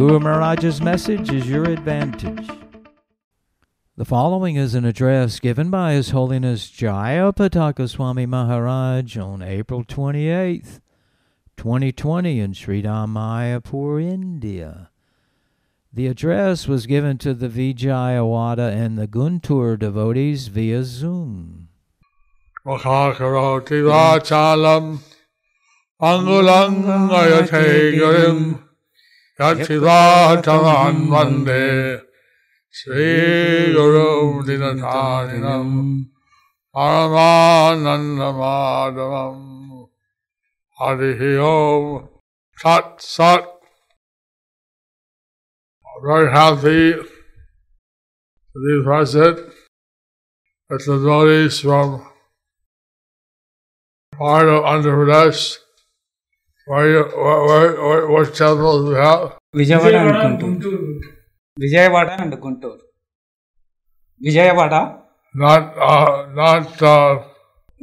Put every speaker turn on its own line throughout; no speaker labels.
Guru Maharaj's message is your advantage. The following is an address given by His Holiness Jayapataka Swami Maharaj on April 28th, 2020 in Sri Mayapur, India. The address was given to the Vijayawada and the Guntur devotees via Zoom.
Mukhakaroti vachalam angulang ayate gurim यच्चिदाचलान् वन्दे श्रीगुरुं दिनधारिणम् परमानन्दमाधवम् हरिः ओम् सत् सत् Very healthy to be present with the devotees from part of Andhra Pradesh.
Vijayawada and Guntur.
Vijayawada and Guntur. Vijayawada?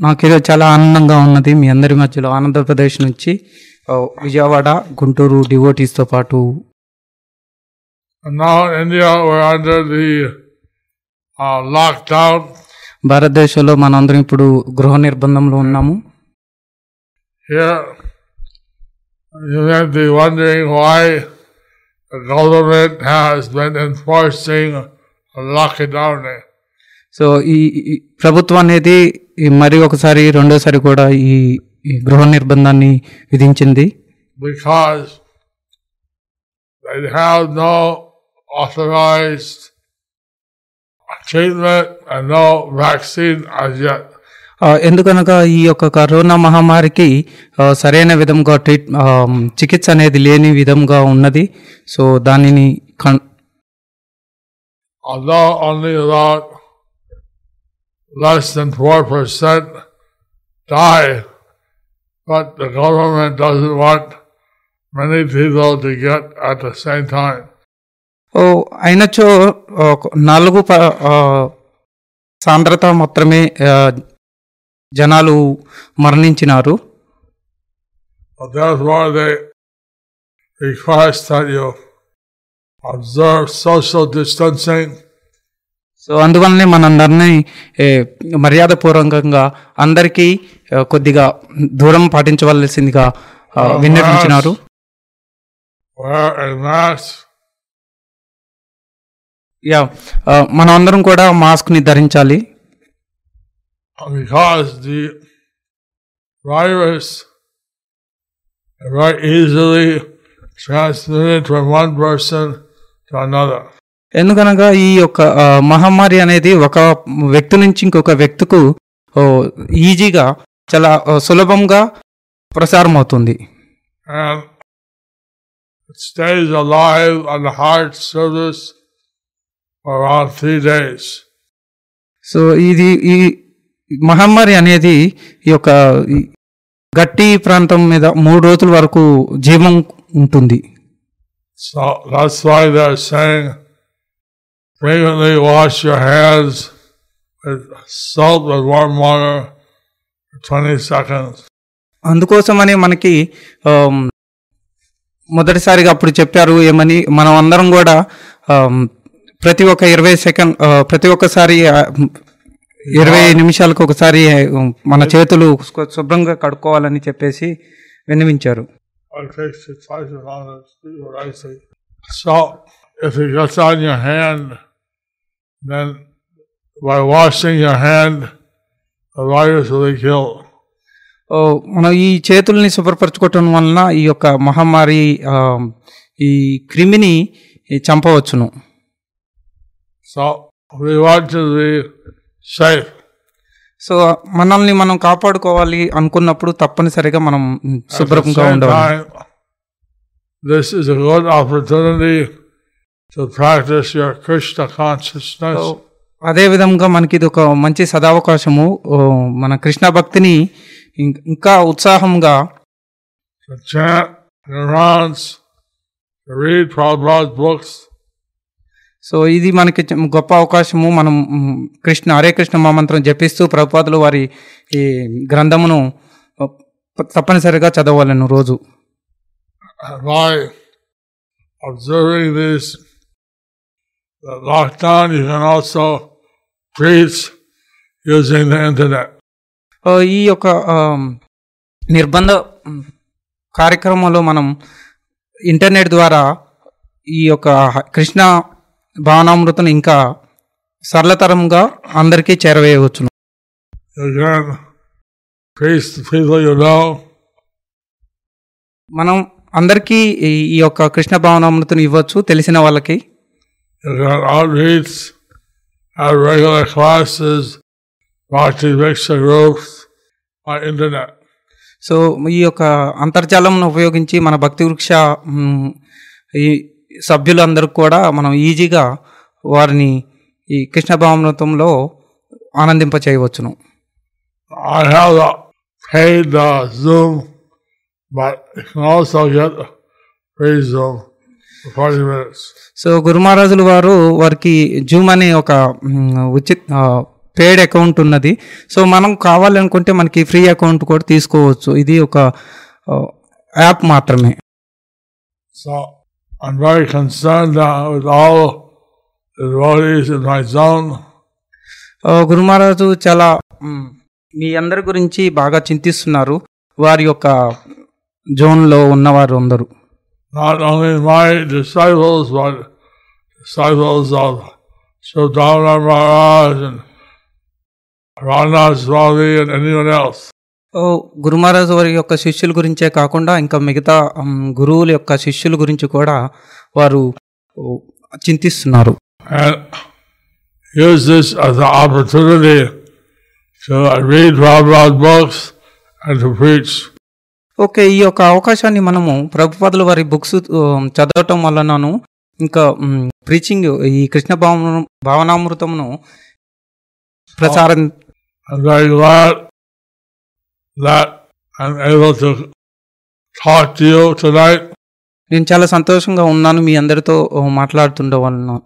నాకు ఈరోజు చాలా ఆనందంగా ఉన్నది. మీ అందరి మధ్యలో ఆంధ్రప్రదేశ్ నుంచి విజయవాడ గుంటూరు డివోటీస్తో పాటు.
and now in India we're under the lockdown.
భారతదేశంలో మనందరం ఇప్పుడు గృహ నిర్బంధంలో ఉన్నాము.
you may be wondering why the government has been enforcing a lockdown.
So ఈ ఈ ప్రభుత్వం అనేది ఈ మరి ఒకసారి రెండోసారి కూడా ఈ ఈ గృహ నిర్బంధాన్ని విధించింది
because they have no authorized treatment and no vaccine as yet.
ఎందుకనగా ఈ యొక్క కరోనా మహమ్మారికి సరైన విధంగా ట్రీట్ చికిత్స అనేది లేని విధంగా ఉన్నది. సో దానిని అయినచో నాలుగు సాంద్రత మాత్రమే జనాలు మరణించినారు.
So therefore they request that you observe social distancing.
So అందువల్లనే మనందరినీ మర్యాదపూర్వకంగా అందరికీ కొద్దిగా దూరం పాటించవలసిందిగా విన్నవించినారు. యా మనం అందరం కూడా మాస్క్ని ధరించాలి.
Because the virus very easily transmitted from one person to another.
ఎందుకనగా ఈ యొక్క మహమ్మారి అనేది ఒక వ్యక్తి నుంచి ఇంకొక వ్యక్తికు ఈజీగా చాలా సులభంగా ప్రసారం అవుతుంది
And it stays alive on the heart surface for around three days.
So ఇది ఈ మహమ్మారి అనేది ఈ యొక్క గట్టి ప్రాంతం మీద మూడు రోజుల వరకు జీవం ఉంటుంది
So that's why they're saying frequently wash your hands with salt and warm water for 20 seconds.
అందుకోసమని మనకి మొదటిసారిగా అప్పుడు చెప్పారు ఏమని మనం అందరం కూడా ప్రతి ఒక్క ఇరవై సెకండ్ ప్రతి ఒక్కసారి ఇరవై నిమిషాలకు ఒకసారి మన చేతులు శుభ్రంగా కడుక్కోవాలని చెప్పేసి విన్నవించారు. మనం ఈ చేతుల్ని శుభ్రపరచుకోవటం వలన ఈ యొక్క మహమ్మారి ఈ క్రిమిని చంపవచ్చును.
సో వి
సో మనల్ని మనం కాపాడుకోవాలి అనుకున్నప్పుడు తప్పనిసరిగా మనం శుభ్రంగా
ఉండాలి దిస్ ఇస్ అ
కృష్ణ అదే విధంగా మనకి ఇది ఒక మంచి సదావకాశము. మన కృష్ణ భక్తిని ఇంకా ఉత్సాహంగా
రీడ్ ప్రాబ్లమ్స్ బుక్స్
సో ఇది మనకి గొప్ప అవకాశము మనం కృష్ణ హరే కృష్ణ మహామంత్రం జపిస్తూ ప్రభుపాదులు వారి ఈ గ్రంథమును తప్పనిసరిగా చదవాలను రోజు
by observing these the lockdown, you can also preach using the internet.
ఆ, ఈ యొక్క నిర్బంధ కార్యక్రమంలో మనం ఇంటర్నెట్ ద్వారా ఈ యొక్క కృష్ణ బాణామృతను ఇంకా సరళతరంగా అందరికీ చేరవేయవచ్చును. మనం అందరికీ ఈ యొక్క కృష్ణ భావనామృతను ఇవ్వచ్చు తెలిసిన వాళ్ళకి. సో ఈ యొక్క అంతర్జాలం ఉపయోగించి మన భక్తి వృక్ష ఈ సభ్యులందరూ కూడా మనం ఈజీగా వారిని ఈ కృష్ణ భావమృతంలో ఆనందింప చేయవచ్చును
I have paid uh, Zoom, but you can also get a free Zoom for 40 minutes.
So గురు మహారాజులు వారు వారికి జూమ్ అనే ఒక ఉచిత పేడ్ అకౌంట్ ఉన్నది. సో మనం కావాలనుకుంటే మనకి ఫ్రీ అకౌంట్ కూడా తీసుకోవచ్చు. ఇది ఒక యాప్ మాత్రమే.
So I'm very concerned uh, with all the devotees in my zone.
గురు మహారాజు చాలా మ్, అందరి గురించి బాగా చింతిస్తున్నారు వారి యొక్క జోన్లో ఉన్నవారు అందరూ
Not only my disciples, but disciples of Shodhana Maharaj and Rana Swami and anyone else.
ఓ, గురు మహారాజు వారి యొక్క శిష్యుల గురించే కాకుండా ఇంకా మిగతా గురువుల యొక్క శిష్యుల గురించి కూడా వారు చింతిస్తున్నారు
And use this as an opportunity to read Prabhupada's books and to preach.
Okay ఈ యొక్క అవకాశాన్ని మనము ప్రభుపాదుల వారి బుక్స్ చదవటం వలనను ఇంకా ప్రీచింగ్ ఈ కృష్ణ భావన భావనామృతమును ప్రచారం
that I'm able to talk to you tonight.
నేను చాలా సంతోషంగా ఉన్నాను మీ అందరితో
మాట్లాడుతుండే
వాళ్ళను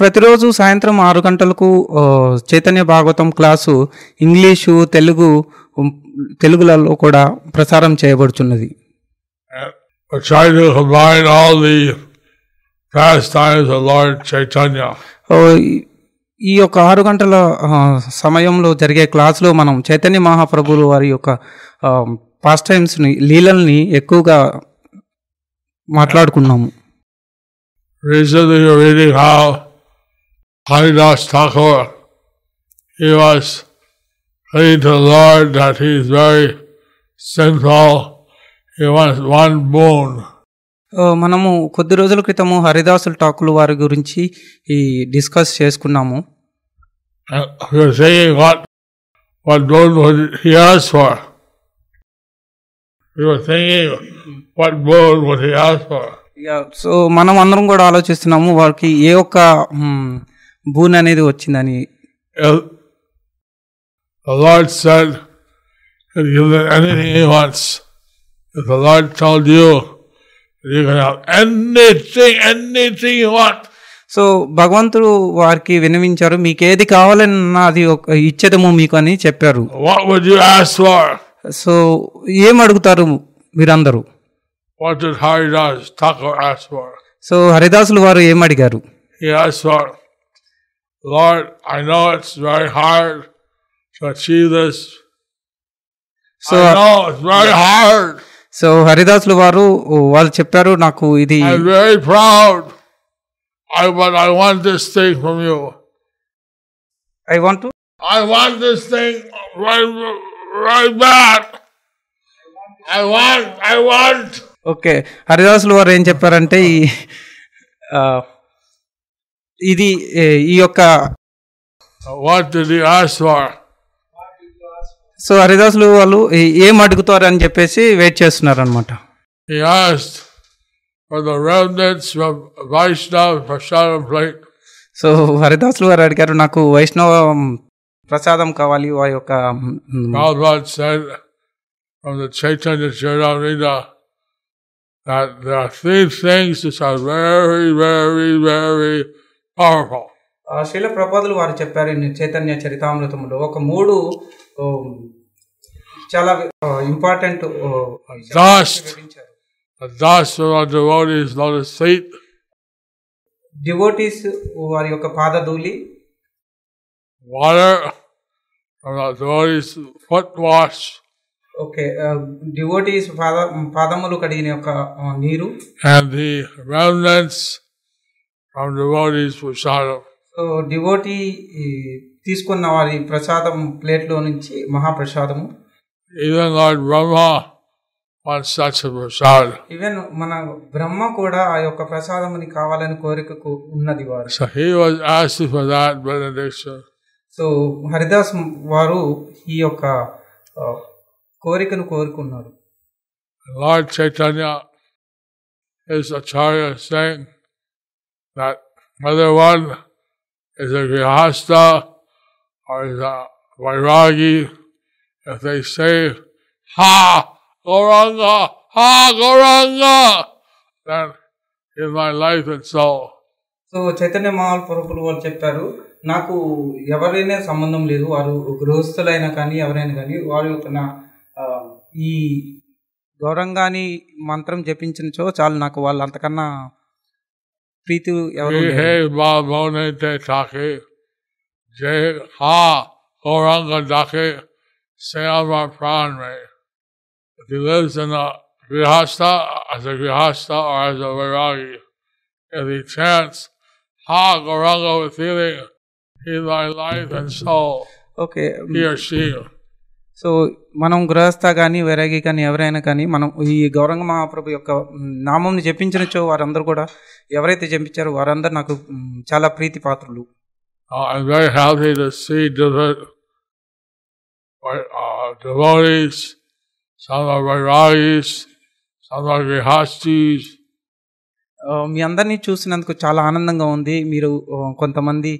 ప్రతిరోజు సాయంత్రం ఆరు గంటలకు చైతన్య భాగవతం క్లాసు ఇంగ్లీషు తెలుగు తెలుగులలో కూడా ప్రసారం చేయబడుచున్నది.
are trying to combine all the pastimes of Lord Chaitanya.
ఈ యొక్క ఆరు గంటల సమయంలో జరిగే క్లాసులో మనం చైతన్య మహాప్రభులు వారి యొక్క పాస్ టైమ్స్ని లీలల్ని ఎక్కువగా మాట్లాడుకున్నాము రీసెంట్ మనము కొద్ది రోజుల క్రితము హరిదాసుల టాకులు వారి గురించి ఈ డిస్కస్ చేసుకున్నాము. సో మనం అందరం కూడా ఆలోచిస్తున్నాము వారికి ఏ ఒక్క భూమి అనేది వచ్చిందని.
The Lord said, He'll give them anything He wants. If the Lord told you, you can have anything, anything you want.
So భగవంతుడు వారికి వినవించారు మీకు ఏది కావాలన్నా అది ఒక ఇచ్చేదము మీకు అని చెప్పారు
What would you ask for?
So ఏం అడుగుతారు మీరందరూ
What did Haridas Thakur ask for?
So హరిదాసులు వారు ఏం అడిగారు
He asked for, Lord, I know it's very hard to achieve this.
So
I know it's very hard.
So హరిదాసులు వారు వాళ్ళు చెప్పారు నాకు ఇది
very proud I want I want this thing from you
I want
I want this thing right back I want I want
okay. హరిదాసులు వారు ఏం చెప్పారంటే ఈ ఇది ఈ యొక్క
what the ask for
so హరిదాసులు వాళ్ళు ఏ- అడుగుతారు అని చెప్పేసి వెయిట్ చేస్తున్నారు అనమాట. సో హరిదాసులు వారు అడిగారు నాకు వైష్ణవ ప్రసాదం కావాలి వారి యొక్క
Chaitanya Charitamrita that there are three things which are very, very, very powerful.
ఆ శీల ప్రపాదులు వారు చెప్పారు చైతన్య చరితామృతములో ఒక మూడు చాలా ఇంపార్టెంట్ డివోటీస్ వారి యొక్క పాదధూళి
water devotees foot wash
okay devotees పాద పాదములు కడిగిన యొక్క నీరు.
And the remnants of devotees ఫుషార్
so devotee తీసుకున్న వారి ప్రసాదం ప్లేట్లో నుంచి మహాప్రసాదము.
Even Lord Brahma wants such a prasad.
Even మన బ్రహ్మ కూడా ఆ యొక్క ప్రసాదముని కావాలని కోరికకు ఉన్నది వారు
So he was asking for that benediction.
So Haridas వారు ఈ యొక్క ఆ, కోరికను కోరుకున్నారు
Lord Chaitanya, his Acharya saying that whether one is a Grihasta or is a Vairagi, if they say, Ha! Gauranga! Ha! Gauranga! Then in my life and soul.
So Chaitanya మహాప్రభులు వాళ్ళు చెప్పారు నాకు ఎవరైనా సంబంధం లేదు వారు గృహస్థులైనా కానీ ఎవరైనా కానీ వారి యొక్క నా ఆ, ఈ గౌరంగాని మంత్రం జపించినచో చాలు నాకు వాళ్ళు అంతకన్నా ప్రీతి ఎవరు
Hey, hey, Babone te take, Jay Ha! Gauranga dake, say our pran me. If he lives in a Grihasta, as a Grihasta or as a Vairagi, if he chants Ha! Gauranga with feeling, he thy life and soul,
okay
he or she.
So మనం గృహస్థ కానీ వైరాగి కానీ ఎవరైనా కానీ మనం ఈ గౌరంగ మహాప్రభు యొక్క నామంని జపించినచో వారందరూ కూడా ఎవరైతే జపించారో వారందరూ నాకు చాలా ప్రీతి పాత్రులు
Uh, uh, devotees, some are Vairagis, some are Grihastis,
మీ అందరినీ చూసినందుకు చాలా ఆనందంగా ఉంది మీరు కొంతమంది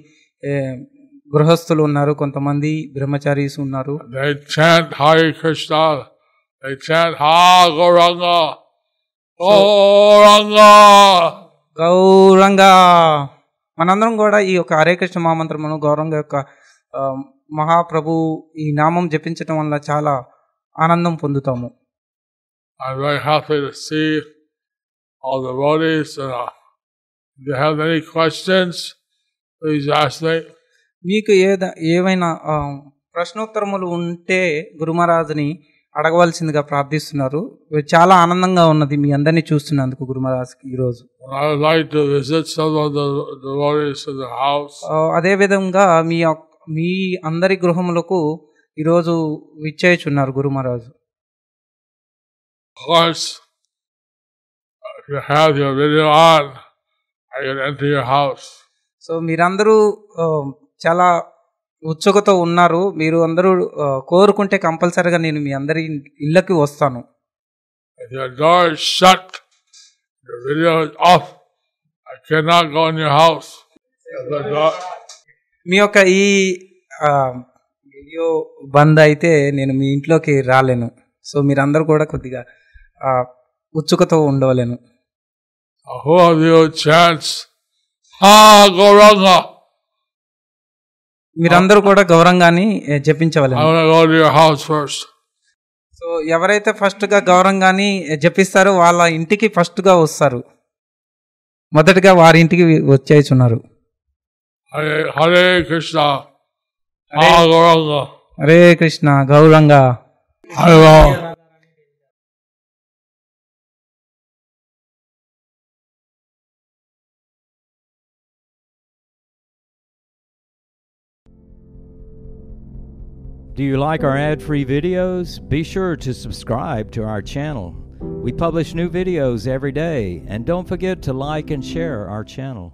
గృహస్థులు ఉన్నారు కొంతమంది బ్రహ్మచారీస్ ఉన్నారు
They chant Hare Krishna. They chant Ha Gauranga. Gauranga.
గౌరంగా మనందరం కూడా ఈ యొక్క హరే కృష్ణ మహామంత్రమును గౌరంగ యొక్క మహాప్రభు ఈ నామం జపించటం వల్ల చాలా ఆనందం పొందుతాము. మీకు ఏవైనా ప్రశ్నోత్తరములు ఉంటే గురుమరాజ్ని అడగవలసిందిగా ప్రార్థిస్తున్నారు. చాలా ఆనందంగా ఉన్నది మీ అందరిని చూస్తున్నందుకు గురుమరాజ్ ఈరోజు. అదే విధంగా మీ యొక్క మీ అందరి గృహములకు ఈరోజు విచ్చేయుచున్నారు
course, you have your on, enter your house.
So మీరందరూ చాలా ఉత్సుకతో ఉన్నారు. మీరు అందరూ కోరుకుంటే కంపల్సరిగా నేను మీ అందరి ఇళ్ళకి వస్తాను.
Door is shut, your video is
మీ యొక్క ఈ వీడియో బంద్ అయితే నేను మీ ఇంట్లోకి రాలేను. సో మీరందరూ కూడా కొద్దిగా ఉత్సుకతో ఉండవలేను.
Who of you chants, Ha Goranga?
మీరందరూ కూడా
I
జపించవలేను. సో ఎవరైతే ఫస్ట్గా గౌరవంగాని ఏ, జపిస్తారో వాళ్ళ ఇంటికి ఫస్ట్గా వస్తారు. మొదటగా వారి ఇంటికి వచ్చేస్తున్నారు.
Hare, Krishna,
Hare, Gauranga.
Hare Krishna, Gauranga.
Do you like our ad free videos? Be sure to subscribe to our channel. We publish new videos every day, and don't forget to like and share our channel.